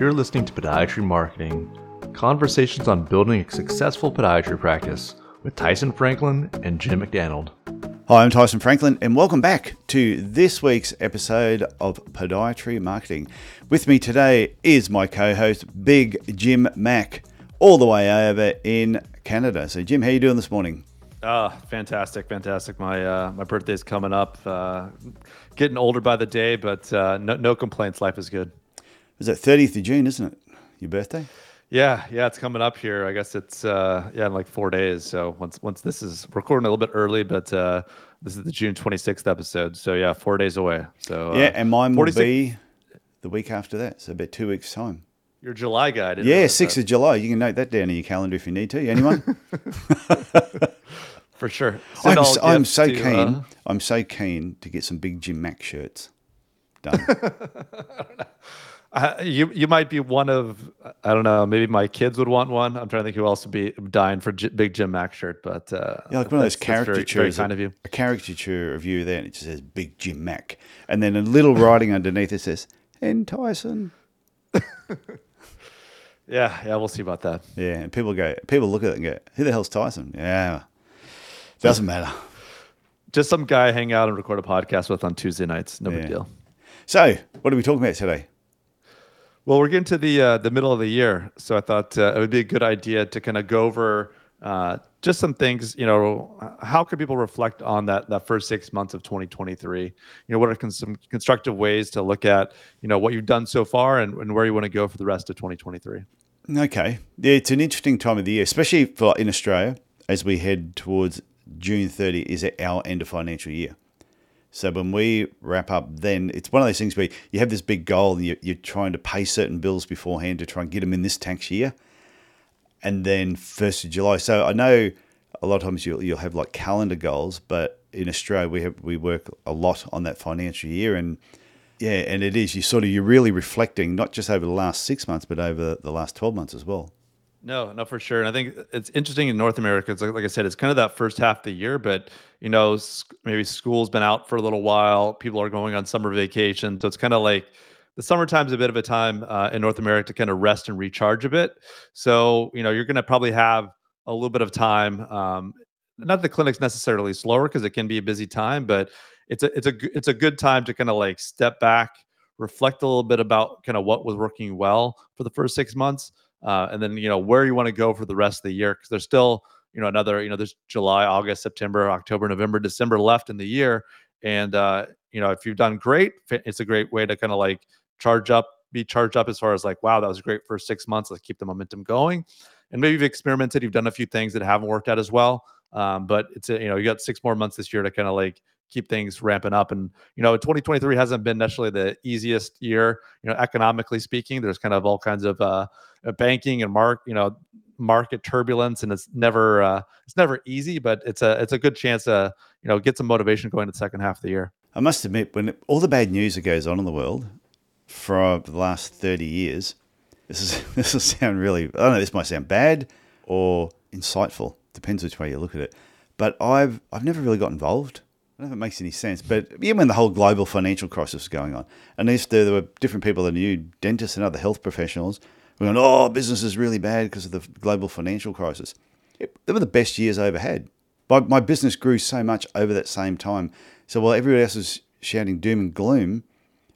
You're listening to Podiatry Marketing Conversations on Building a Successful Podiatry Practice with Tyson Franklin and Jim McDannald. Hi, I'm Tyson Franklin, and welcome back to this week's episode of Podiatry Marketing. With me today is my co host, Big Jim Mack, all the way over in Canada. So, Jim, how are you doing this morning? Ah, fantastic, fantastic. My uh, my birthday's coming up. Uh, getting older by the day, but uh, no, no complaints. Life is good. Is it 30th of June, isn't it? Your birthday? Yeah, yeah, it's coming up here. I guess it's uh, yeah, in like four days. So once once this is recording a little bit early, but uh, this is the June 26th episode. So yeah, four days away. So uh, yeah, and mine will be the week after that. So about two weeks time. Your July guy, yeah, sixth of July. You can note that down in your calendar if you need to. Anyone? For sure. I'm, I'm so to, keen. Uh... I'm so keen to get some big Jim Mac shirts done. Uh, you you might be one of I don't know maybe my kids would want one. I'm trying to think who else would be dying for J- Big Jim Mack shirt, but uh, yeah, like one of those caricatures. Very, very kind of you. A caricature of you there, and it just says Big Jim Mack, and then a little writing underneath it says "And Tyson." yeah, yeah, we'll see about that. Yeah, and people go, people look at it and go, "Who the hell's Tyson?" Yeah, doesn't matter. Just some guy hang out and record a podcast with on Tuesday nights. No yeah. big deal. So, what are we talking about today? Well, we're getting to the uh, the middle of the year, so I thought uh, it would be a good idea to kind of go over uh, just some things. You know, how can people reflect on that that first six months of 2023? You know, what are con- some constructive ways to look at you know what you've done so far and, and where you want to go for the rest of 2023? Okay, yeah, it's an interesting time of the year, especially for in Australia as we head towards June 30 is our end of financial year. So when we wrap up, then it's one of those things where you have this big goal and you're, you're trying to pay certain bills beforehand to try and get them in this tax year, and then first of July. So I know a lot of times you'll you'll have like calendar goals, but in Australia we have we work a lot on that financial year, and yeah, and it is you sort of you're really reflecting not just over the last six months, but over the last twelve months as well. No, no, for sure. And I think it's interesting in North America. It's like, like I said, it's kind of that first half of the year, but you know, maybe school's been out for a little while. People are going on summer vacation, so it's kind of like the summertime's a bit of a time uh, in North America to kind of rest and recharge a bit. So you know, you're going to probably have a little bit of time. Um, not the clinic's necessarily slower because it can be a busy time, but it's a it's a it's a good time to kind of like step back, reflect a little bit about kind of what was working well for the first six months uh, and then you know where you want to go for the rest of the year because there's still you know another you know there's July, August, September, October, November, December left in the year, and uh, you know if you've done great, it's a great way to kind of like charge up, be charged up as far as like wow that was great for six months. Let's keep the momentum going, and maybe you've experimented, you've done a few things that haven't worked out as well. Um, but it's a, you know you got six more months this year to kind of like keep things ramping up. And you know, 2023 hasn't been necessarily the easiest year. You know, economically speaking, there's kind of all kinds of uh, uh, banking and mark, you know, market turbulence, and it's never uh, it's never easy. But it's a it's a good chance to you know get some motivation going to the second half of the year. I must admit, when all the bad news that goes on in the world for the last 30 years, this is this will sound really I don't know. This might sound bad or insightful. Depends which way you look at it. But I've I've never really got involved I don't know if it makes any sense, but even when the whole global financial crisis was going on, and if there, there were different people that knew, dentists and other health professionals, were going, oh, business is really bad because of the global financial crisis. It, they were the best years I ever had. My, my business grew so much over that same time. So while everybody else was shouting doom and gloom,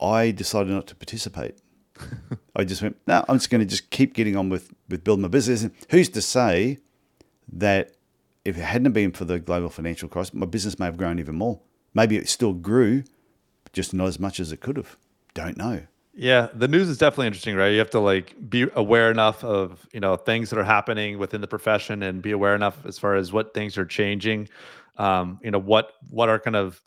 I decided not to participate. I just went, no, I'm just going to just keep getting on with, with building my business. And who's to say that if it hadn't been for the global financial crisis, my business may have grown even more. Maybe it still grew, just not as much as it could have. Don't know. Yeah, the news is definitely interesting, right? You have to like be aware enough of you know things that are happening within the profession and be aware enough as far as what things are changing. Um, you know what what are kind of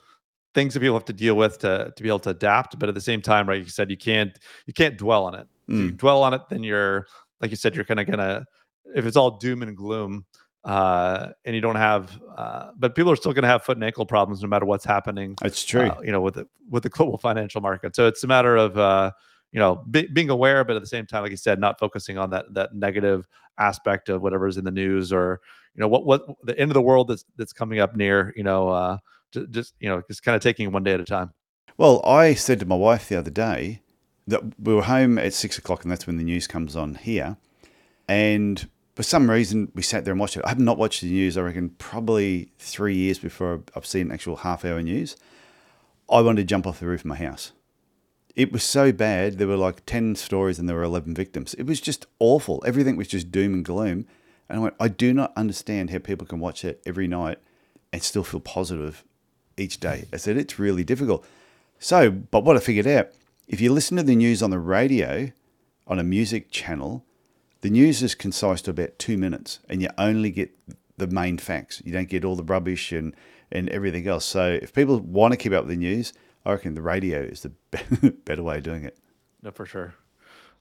things that people have to deal with to to be able to adapt. But at the same time, right, you said you can't you can't dwell on it. Mm. If you dwell on it, then you're like you said, you're kind of gonna if it's all doom and gloom, uh, and you don't have, uh, but people are still going to have foot and ankle problems no matter what's happening. That's true. Uh, you know, with the with the global financial market. So it's a matter of uh, you know be, being aware, but at the same time, like you said, not focusing on that that negative aspect of whatever's in the news or you know what what the end of the world that's that's coming up near. You know, uh, just, just you know, just kind of taking one day at a time. Well, I said to my wife the other day, that we were home at six o'clock, and that's when the news comes on here. And for some reason, we sat there and watched it. I have not watched the news, I reckon, probably three years before I've seen actual half hour news. I wanted to jump off the roof of my house. It was so bad. There were like 10 stories and there were 11 victims. It was just awful. Everything was just doom and gloom. And I went, I do not understand how people can watch it every night and still feel positive each day. I said, it's really difficult. So, but what I figured out, if you listen to the news on the radio, on a music channel, the news is concise to about two minutes and you only get the main facts. You don't get all the rubbish and, and everything else. So if people want to keep up with the news, I reckon the radio is the better way of doing it. No, for sure.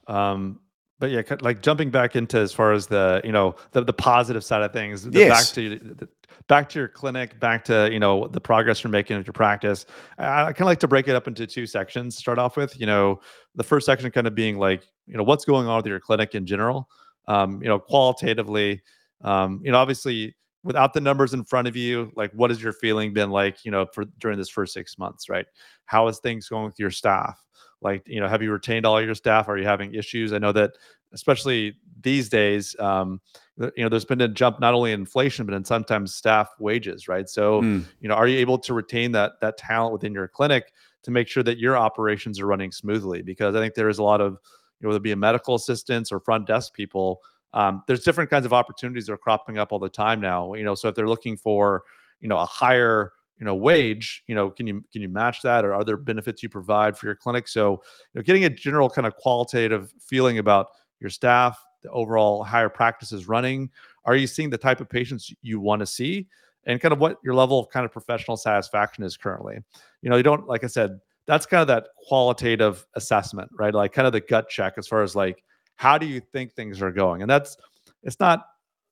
Um, but yeah, like jumping back into as far as the you know the, the positive side of things, the yes. back to the, back to your clinic, back to you know the progress you're making with your practice. I, I kind of like to break it up into two sections. Start off with you know the first section kind of being like you know what's going on with your clinic in general. Um, you know qualitatively, um, you know obviously without the numbers in front of you, like what has your feeling been like you know for during this first six months, right? How is things going with your staff? like you know have you retained all your staff are you having issues i know that especially these days um, you know there's been a jump not only in inflation but in sometimes staff wages right so mm. you know are you able to retain that that talent within your clinic to make sure that your operations are running smoothly because i think there is a lot of know whether it be a medical assistants or front desk people um, there's different kinds of opportunities that are cropping up all the time now. You know so if they're looking for you know a higher you know wage you know can you can you match that or are there benefits you provide for your clinic? So you know getting a general kind of qualitative feeling about your staff the overall higher practices running are you seeing the type of patients you want to see? And kind of what your level of kind of professional satisfaction is currently. You know you don't like i said that's kind of that qualitative assessment right like kind of the gut check as far as like how do you think things are going and that's it's not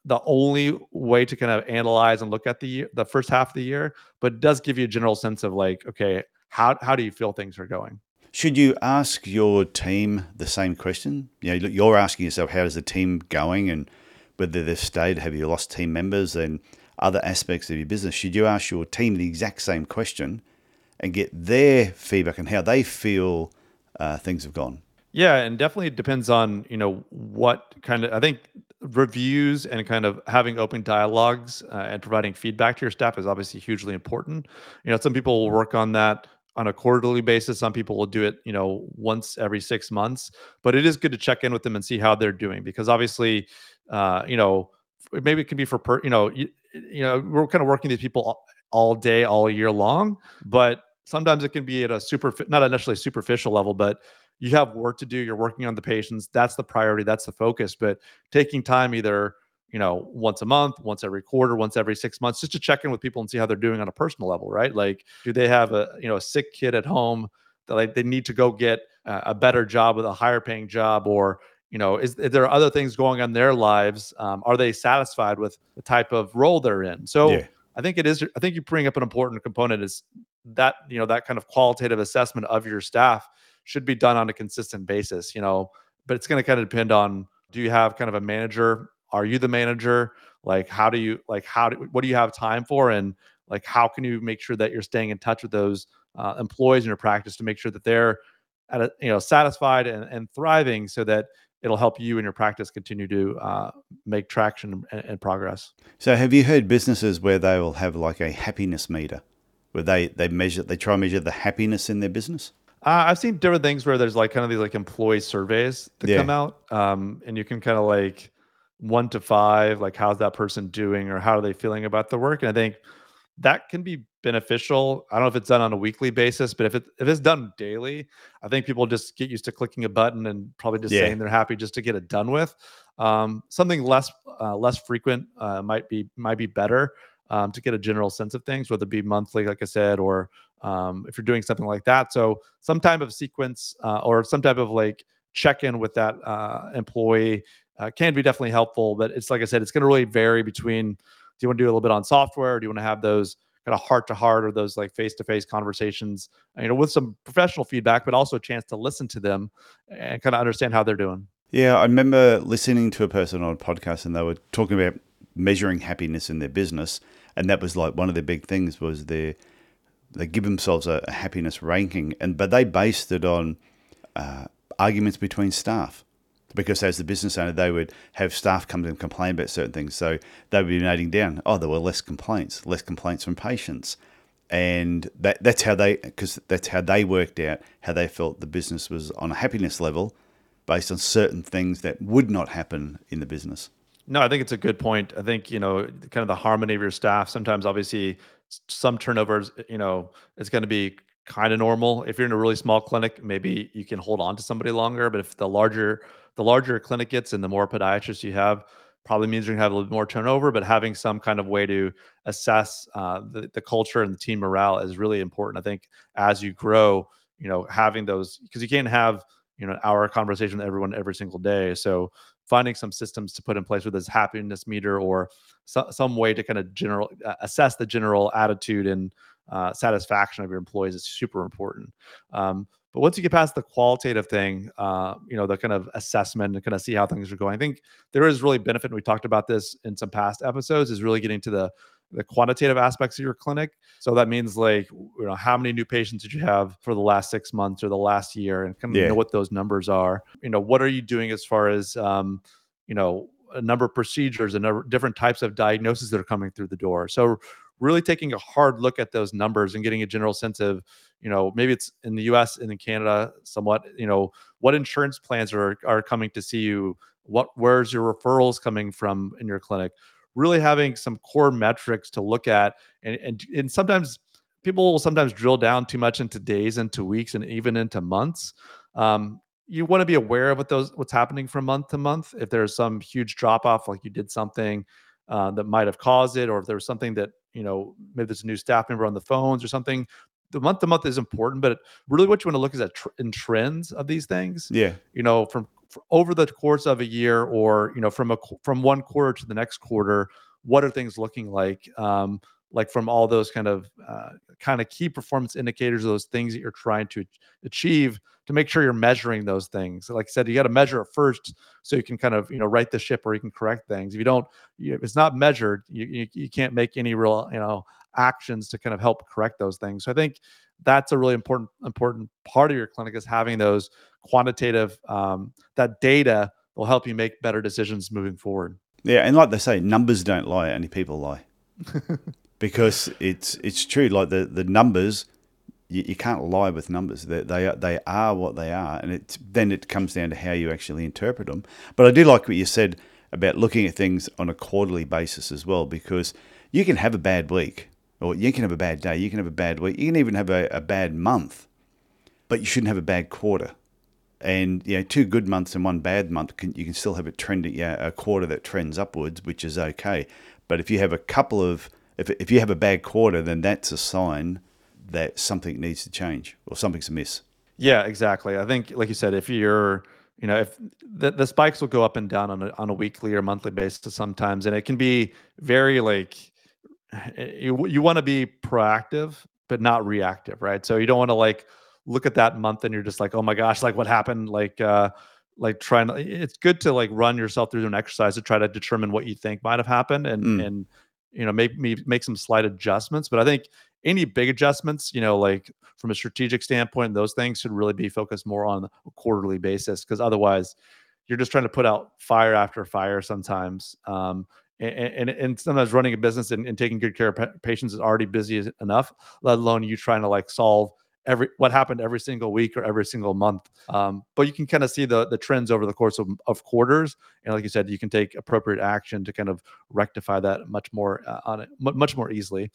the only way to kind of analyze and look at the the first half of the year, but does give you a general sense of like, okay, how how do you feel things are going? Should you ask your team the same question? You know, you're asking yourself, how is the team going, and whether they've stayed, have you lost team members, and other aspects of your business. Should you ask your team the exact same question and get their feedback and how they feel uh, things have gone? Yeah, and definitely depends on you know what kind of. I think reviews and kind of having open dialogues uh, and providing feedback to your staff is obviously hugely important. You know, some people will work on that on a quarterly basis. Some people will do it, you know, once every six months. But it is good to check in with them and see how they're doing because obviously, uh, you know, maybe it can be for per, you know, you, you know, we're kind of working these people all, day, all year long. But sometimes it can be at a super, not necessarily superficial level, but you have work to do you're working on the patients that's the priority that's the focus but taking time either you know once a month once every quarter once every six months just to check in with people and see how they're doing on a personal level right like do they have a you know a sick kid at home that like they need to go get a better job with a higher paying job or you know is, is there other things going on in their lives um, are they satisfied with the type of role they're in so yeah. I think it is i think you bring up an important component is that you know that kind of qualitative assessment of your staff should be done on a consistent basis, you know. But it's going to kind of depend on do you have kind of a manager? Are you the manager? Like, how do you like how do what do you have time for? And like, how can you make sure that you're staying in touch with those uh, employees in your practice to make sure that they're at a, you know satisfied and, and thriving, so that it'll help you and your practice continue to uh, make traction and, and, progress. So, have you heard businesses where they will have like a happiness meter, where they they measure they try and measure the happiness in their business? Uh, I've seen different things where there's like kind of these like employee surveys that yeah. come out, um, and you can kind of like one to five, like how's that person doing or how are they feeling about the work. And I think that can be beneficial. I don't know if it's done on a weekly basis, but if it if it's done daily, I think people just get used to clicking a button and probably just yeah. saying they're happy just to get it done with. Um, something less uh, less frequent uh, might be might be better um, to get a general sense of things, whether it be monthly, like I said, or um, if you're doing something like that. So some type of sequence uh, or some type of like check in with that uh, employee uh, can be definitely helpful. But it's like I said, it's going to really vary between you want to do a little bit on software? Or do you want to have those kind of heart to heart or those like face to face conversations, you know, with some professional feedback, but also a chance to listen to them and kind of understand how they're doing. Yeah, I remember listening to a person on a podcast and they were talking about measuring happiness in their business, and that was like one of the big things was their they give themselves a, a happiness ranking, and but they based it on uh, arguments between staff because as the business owner, they would have staff come and complain about certain things. So they would be noting down, oh, there were less complaints, less complaints from patients. And that, that's how they, because that's how they worked out how they felt the business was on a happiness level based on certain things that would not happen in the business. No, I think it's a good point. I think, you know, kind of the harmony of your staff, sometimes obviously some turnovers, you know, it's going to be kind of normal. If you're in a really small clinic, maybe you can hold on to somebody longer. But if the larger the larger clinic gets and the more podiatrists you have, probably means you're gonna have a little more turnover. But having some kind of way to assess uh, the the culture and the team morale is really important. I think as you grow, you know, having those because you can't have you know an hour conversation with everyone every single day. So finding some systems to put in place with this happiness meter or so, some way to kind of general assess the general attitude and uh, satisfaction of your employees is super important. Um, but once you get past the qualitative thing, uh, you know, the kind of assessment and kind of see how things are going, I think there is really benefit. And we talked about this in some past episodes, is really getting to the the quantitative aspects of your clinic. So that means like, you know, how many new patients did you have for the last six months or the last year, and kind of yeah. know what those numbers are. You know, what are you doing as far as, um, you know, a number of procedures and different types of diagnoses that are coming through the door. So really taking a hard look at those numbers and getting a general sense of, you know, maybe it's in the US and in Canada somewhat, you know, what insurance plans are are coming to see you, what where's your referrals coming from in your clinic? Really having some core metrics to look at and and, and sometimes people will sometimes drill down too much into days into weeks and even into months. Um, you want to be aware of what those what's happening from month to month. If there's some huge drop off, like you did something uh, that might have caused it, or if there was something that you know maybe there's a new staff member on the phones or something. The month to month is important, but really what you want to look is at tr- in trends of these things. Yeah, you know, from, from over the course of a year, or you know, from a from one quarter to the next quarter, what are things looking like? Um, like from all those kind of uh, kind of key performance indicators, those things that you're trying to achieve to make sure you're measuring those things. Like I said, you got to measure it first so you can kind of you know right the ship or you can correct things. If you don't, you, if it's not measured, you, you you can't make any real you know actions to kind of help correct those things. So I think that's a really important important part of your clinic is having those quantitative um, that data will help you make better decisions moving forward. Yeah, and like they say, numbers don't lie, only people lie. because it's it's true. Like the the numbers you, you can't lie with numbers. They, they are, they are what they are, and it then it comes down to how you actually interpret them. But I do like what you said about looking at things on a quarterly basis as well, because you can have a bad week, or you can have a bad day, you can have a bad week, you can even have a, a bad month, but you shouldn't have a bad quarter. And you know, two good months and one bad month, can, you can still have a trend, yeah, a quarter that trends upwards, which is okay. But if you have a couple of, if, if you have a bad quarter, then that's a sign that something needs to change or something's amiss. Yeah, exactly. I think, like you said, if you're, you know, if the, the spikes will go up and down on a, on a weekly or monthly basis sometimes, and it can be very like, you, you want to be proactive, but not reactive, right? So you don't want to like look at that month and you're just like, oh my gosh, like what happened? Like, uh, like trying to, it's good to like run yourself through an exercise to try to determine what you think might have happened and, mm. and, you know, make me make some slight adjustments. But I think any big adjustments, you know, like from a strategic standpoint, those things should really be focused more on a quarterly basis because otherwise you're just trying to put out fire after fire sometimes. Um, and, and, and sometimes running a business and, and taking good care of patients is already busy enough, let alone you trying to like solve every what happened every single week or every single month. Um, but you can kind of see the the trends over the course of, of quarters, and like you said, you can take appropriate action to kind of rectify that much more uh, on it much more easily.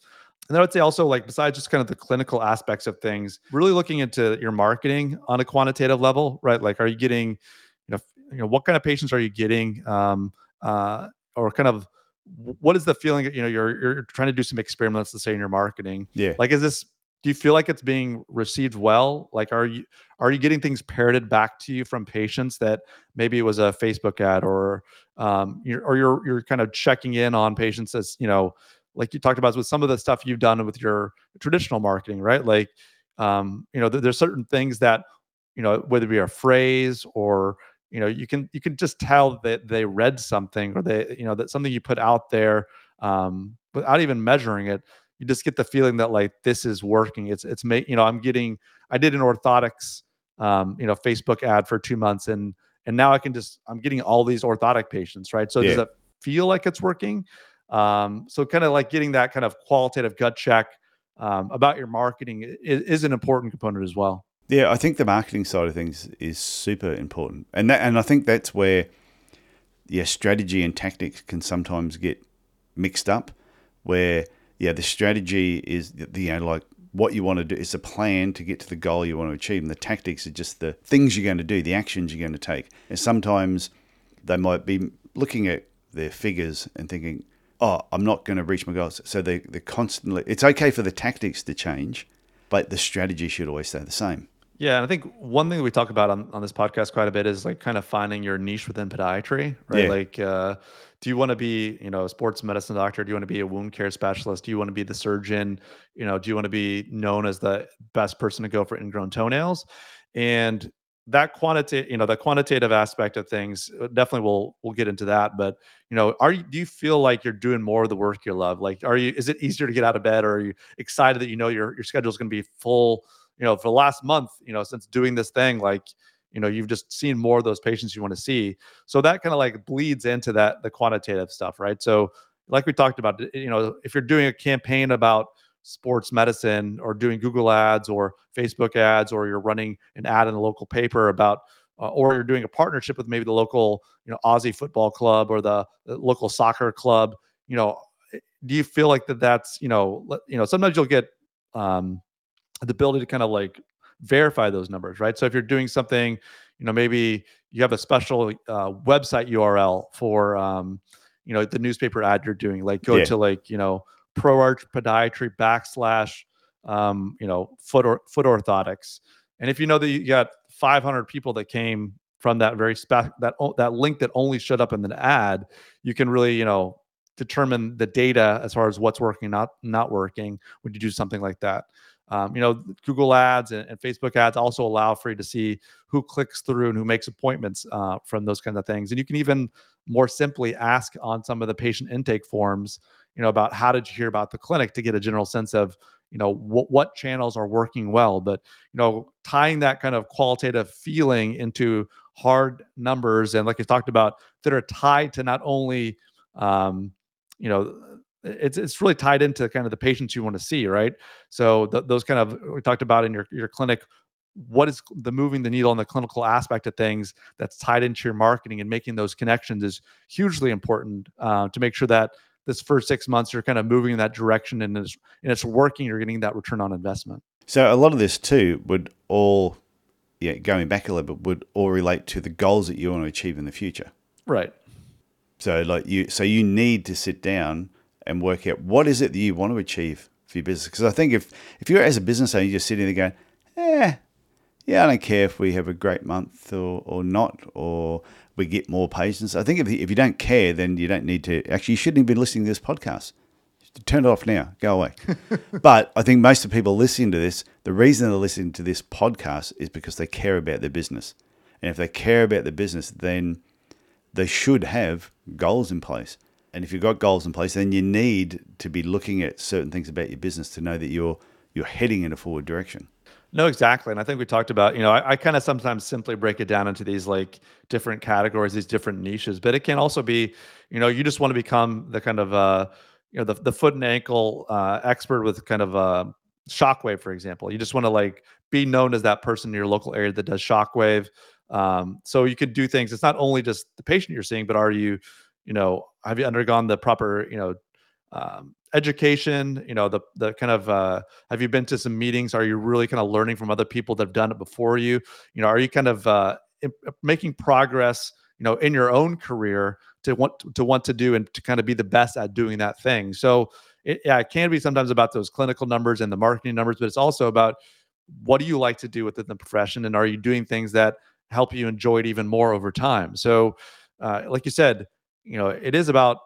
And then I would say also like besides just kind of the clinical aspects of things, really looking into your marketing on a quantitative level, right? Like, are you getting, you know, you know, what kind of patients are you getting, um, uh, or kind of what is the feeling? You know, you're you're trying to do some experiments, to say in your marketing. Yeah. Like, is this? Do you feel like it's being received well? Like, are you are you getting things parroted back to you from patients that maybe it was a Facebook ad or um, you're, or you're you're kind of checking in on patients as you know like you talked about with some of the stuff you've done with your traditional marketing, right? Like, um, you know, th- there's certain things that, you know, whether it be a phrase or, you know, you can you can just tell that they read something or they, you know, that something you put out there um, without even measuring it. You just get the feeling that like this is working. It's it's make you know I'm getting I did an orthotics um, you know, Facebook ad for two months, and and now I can just I'm getting all these orthotic patients, right? So Yeah. does it feel like it's working? Um, so kind of like getting that kind of qualitative gut check um, about your marketing is, is an important component as well. Yeah, I think the marketing side of things is super important, and that, and I think that's where, yeah, strategy and tactics can sometimes get mixed up. Where yeah, the strategy is the, you know like what you want to do is a plan to get to the goal you want to achieve, and the tactics are just the things you're going to do, the actions you're going to take. And sometimes they might be looking at their figures and thinking, "Oh, I'm not going to reach my goals." So they they're constantly. It's okay for the tactics to change, but the strategy should always stay the same. Yeah, and I think one thing that we talk about on, on this podcast quite a bit is like kind of finding your niche within podiatry, right? Yeah. Like, uh, do you want to be, you know, a sports medicine doctor? Do you want to be a wound care specialist? Do you want to be the surgeon? You know, do you want to be known as the best person to go for ingrown toenails? And that quantitative, you know, the quantitative aspect of things uh, definitely will we'll get into that. But you know, are you do you feel like you're doing more of the work you love? Like, are you is it easier to get out of bed, or are you excited that you know your your schedule is going to be full? you know, for the last month, you know, since doing this thing, like, you know, you've just seen more of those patients you want to see. So that kind of like bleeds into that the quantitative stuff, right? So, like we talked about, you know, if you're doing a campaign about sports medicine or doing Google ads or Facebook ads, or you're running an ad in a local paper about, uh, or you're doing a partnership with maybe the local, you know, Aussie football club or the, the local soccer club, you know, eh, do you feel like that that's, you know, you know, sometimes you'll get, um, the ability to kind of like verify those numbers, right? So if you're doing something, you know, maybe you have a special uh, website URL for, um, you know, the newspaper ad you're doing, like go Yeah. to like, you know, ProArch Podiatry backslash, um, you know, foot or foot orthotics. And if you know that you got 500 people that came from that very spec that that link that only showed up in the ad, you can really, you know, determine the data as far as what's working, not not working when you do something like that. Um, you know, Google ads and, and Facebook ads also allow for you to see who clicks through and who makes appointments uh, from those kinds of things. And you can even more simply ask on some of the patient intake forms, you know, about how did you hear about the clinic to get a general sense of, you know, what what channels are working well. But you know, tying that kind of qualitative feeling into hard numbers and like you talked about that are tied to not only um, you know it's it's really tied into kind of the patients you want to see, right? So th- those kind of we talked about in your your clinic. What is the moving the needle on the clinical aspect of things that's tied into your marketing and making those connections is hugely important uh, to make sure that this first six months you're kind of moving in that direction and it's and it's working. You're getting that return on investment. So a lot of this too would all, yeah, going back a little bit, would all relate to the goals that you want to achieve in the future. Right. So like you, so you need to sit down and work out what is it that you want to achieve for your business. Because I think if if you're as a business owner, you're just sitting there going, eh, yeah, I don't care if we have a great month or or not, or we get more patients. I think if if you don't care, then you don't need to. Actually, you shouldn't even be listening to this podcast. Turn it off now. Go away. but I think most of the people listening to this, the reason they're listening to this podcast is because they care about their business. And if they care about the business, then they should have goals in place. And if you've got goals in place, then you need to be looking at certain things about your business to know that you're you're heading in a forward direction. No, exactly. And I think we talked about, you know, I, I kind of sometimes simply break it down into these like different categories, these different niches, but it can also be, you know, you just want to become the kind of, uh, you know, the, the foot and ankle uh, expert with kind of uh, shockwave, for example. You just want to like be known as that person in your local area that does shockwave. Um, so you could do things. It's not only just the patient you're seeing, but are you, you know, have you undergone the proper, you know, um, education? You know, the the kind of uh, have you been to some meetings? Are you really kind of learning from other people that have done it before you? You know, are you kind of uh, making progress? You know, in your own career to want to want to do and to kind of be the best at doing that thing. So it, yeah, it can be sometimes about those clinical numbers and the marketing numbers, but it's also about what do you like to do within the profession, and are you doing things that help you enjoy it even more over time? So, uh, like you said, you know, it is about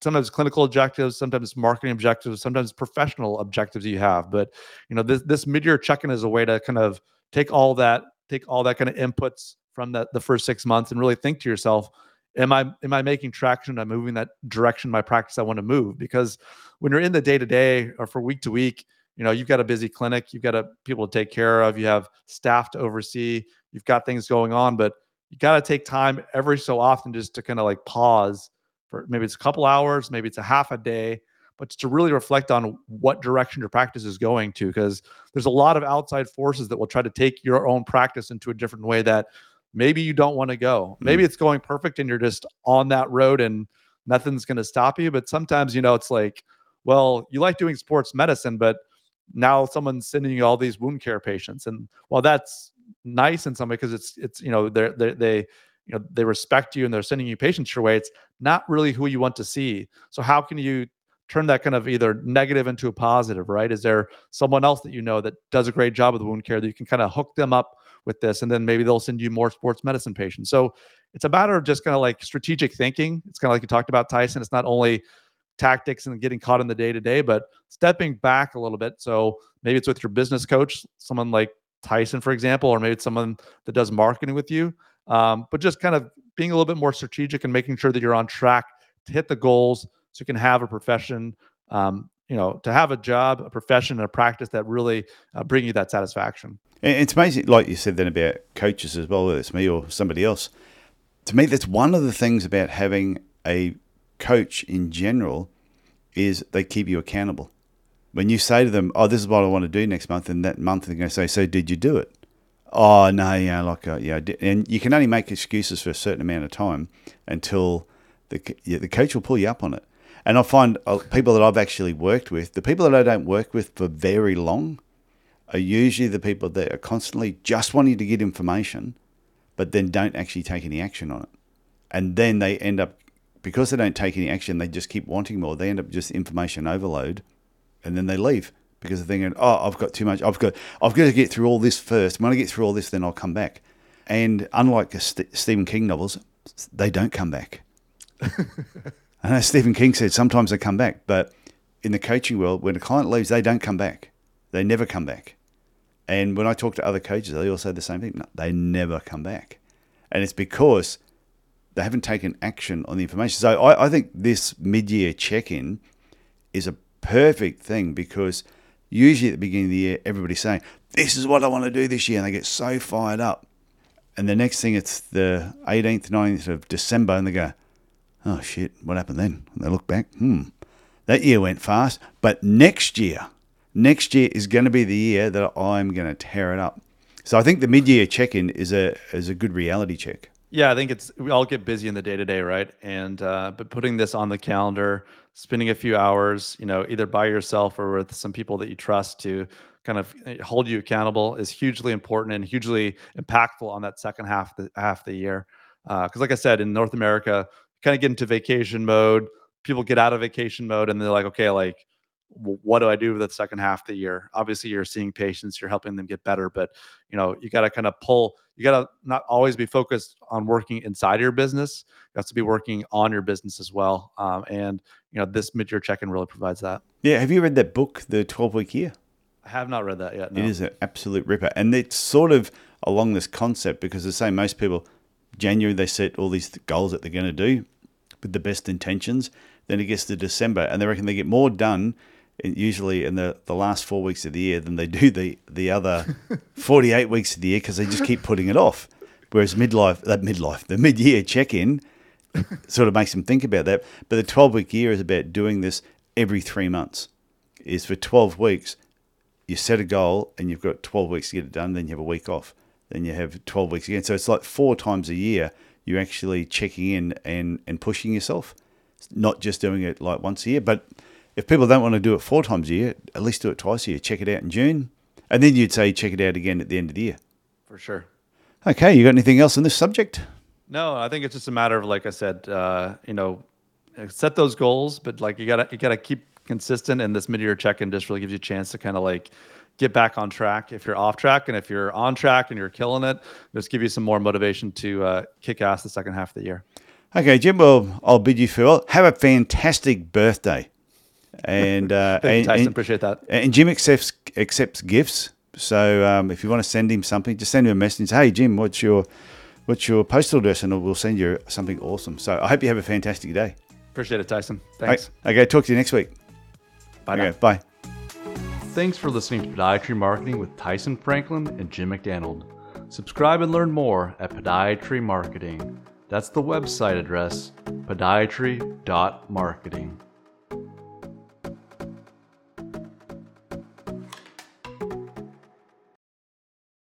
sometimes clinical objectives, sometimes marketing objectives, sometimes professional objectives you have. But you know, this this mid-year check-in is a way to kind of take all that, take all that kind of inputs from the, the first six months and really think to yourself, am I am I making traction? I'm moving that direction my practice I want to move? Because when you're in the day-to-day or for week to week, you know you've got a busy clinic you've got a people to take care of you have staff to oversee you've got things going on but you got to take time every so often just to kind of like pause for maybe it's a couple hours maybe it's a half a day but to really reflect on what direction your practice is going to because there's a lot of outside forces that will try to take your own practice into a different way that maybe you don't want to go maybe Mm. it's going perfect and you're just on that road and nothing's going to stop you but sometimes you know it's like well you like doing sports medicine but now someone's sending you all these wound care patients and while that's nice in some way because it's it's you know they're, they they you know they respect you and they're sending you patients your way. It's not really who you want to see. So how can you turn that kind of either negative into a positive right? Is there someone else that you know that does a great job with wound care that you can kind of hook them up with this and then maybe they'll send you more sports medicine patients? So it's a matter of just kind of like strategic thinking. It's kind of like you talked about tyson. It's not only tactics and getting caught in the day to day, but stepping back a little bit. So maybe it's with your business coach, someone like Tyson, for example, or maybe someone that does marketing with you. Um, but just kind of being a little bit more strategic and making sure that you're on track to hit the goals so you can have a profession, um, you know, to have a job, a profession, and a practice that really uh, bring you that satisfaction. It's amazing, like you said then about coaches as well, whether it's me or somebody else. To me, that's one of the things about having a coach in general is they keep you accountable. When you say to them, "Oh, this is what I want to do next month," and that month they're going to say, "So did you do it?" Oh no, yeah, like uh, yeah, and you can only make excuses for a certain amount of time until the the coach will pull you up on it. And I find uh, people that I've actually worked with, the people that I don't work with for very long, are usually the people that are constantly just wanting to get information, but then don't actually take any action on it. And then they end up, because they don't take any action, they just keep wanting more. They end up just information overload, and then they leave because they're thinking, "Oh, I've got too much. I've got, I've got to get through all this first. When I get through all this, then I'll come back." And unlike St- Stephen King novels, they don't come back. I know Stephen King said sometimes they come back, but in the coaching world, when a client leaves, they don't come back. They never come back. And when I talk to other coaches, they all say the same thing. No, they never come back. And it's because they haven't taken action on the information. So I, I think this mid year check in is a perfect thing because usually at the beginning of the year, everybody's saying, This is what I want to do this year. And they get so fired up. And the next thing, it's the 18th, 19th of December, and they go, Oh shit, what happened then? And they look back, hmm, that year went fast. But next year, next year is going to be the year that I'm going to tear it up. So I think the mid-year check-in is a is a good reality check. Yeah, I think it's we all get busy in the day to day, right? And uh, but putting this on the calendar, spending a few hours, you know, either by yourself or with some people that you trust to kind of eh, hold you accountable is hugely important and hugely impactful on that second half the half of the year. Because, like I said, in North America, kind of get into vacation mode. People get out of vacation mode, and they're like, okay, like what do I do with the second half of the year? Obviously, you're seeing patients, you're helping them get better, but you know, you got to kind of pull. You got to not always be focused on working inside your business. You have to be working on your business as well. Um, and you know, this mid-year check-in really provides that. Yeah, have you read that book, The 12-Week Year? I have not read that yet. No. It is an absolute ripper. And it's sort of along this concept because the same most people, January, they set all these goals that they're going to do with the best intentions. Then it gets to December and they reckon they get more done usually in the, the last four weeks of the year than they do the, the other 48 weeks of the year because they just keep putting it off. Whereas midlife, that midlife, the mid year check in sort of makes them think about that. But the 12 week year is about doing this every three months. Is for 12 weeks, you set a goal and you've got 12 weeks to get it done, then you have a week off, then you have 12 weeks again. So it's like four times a year you're actually checking in and, and pushing yourself, not just doing it like once a year. But if people don't want to do it four times a year, at least do it twice a year. Check it out in June. And then you'd say check it out again at the end of the year. for sure. Okay, you got anything else on this subject? No, I think it's just a matter of, like I said, uh, you know, set those goals, but like you gotta you gotta keep consistent. And this mid-year check-in just really gives you a chance to kind of like get back on track if you're off track, and if you're on track and you're killing it, just give you some more motivation to uh, kick ass the second half of the year. Okay, Jim, well, I'll bid you farewell. Have a fantastic birthday. And, uh, and, Tyson. and- Appreciate that. And Jim accepts accepts gifts. So um, if you want to send him something, just send him a message. Hey Jim, what's your what's your postal address, and we'll send you something awesome. So I hope you have a fantastic day. Appreciate it, Tyson. Thanks. Okay, talk to you next week. Bye now. Okay, bye. Thanks for listening to Podiatry Marketing with Tyson Franklin and Jim McDannald. Subscribe and learn more at Podiatry Marketing. That's the website address, podiatry.marketing.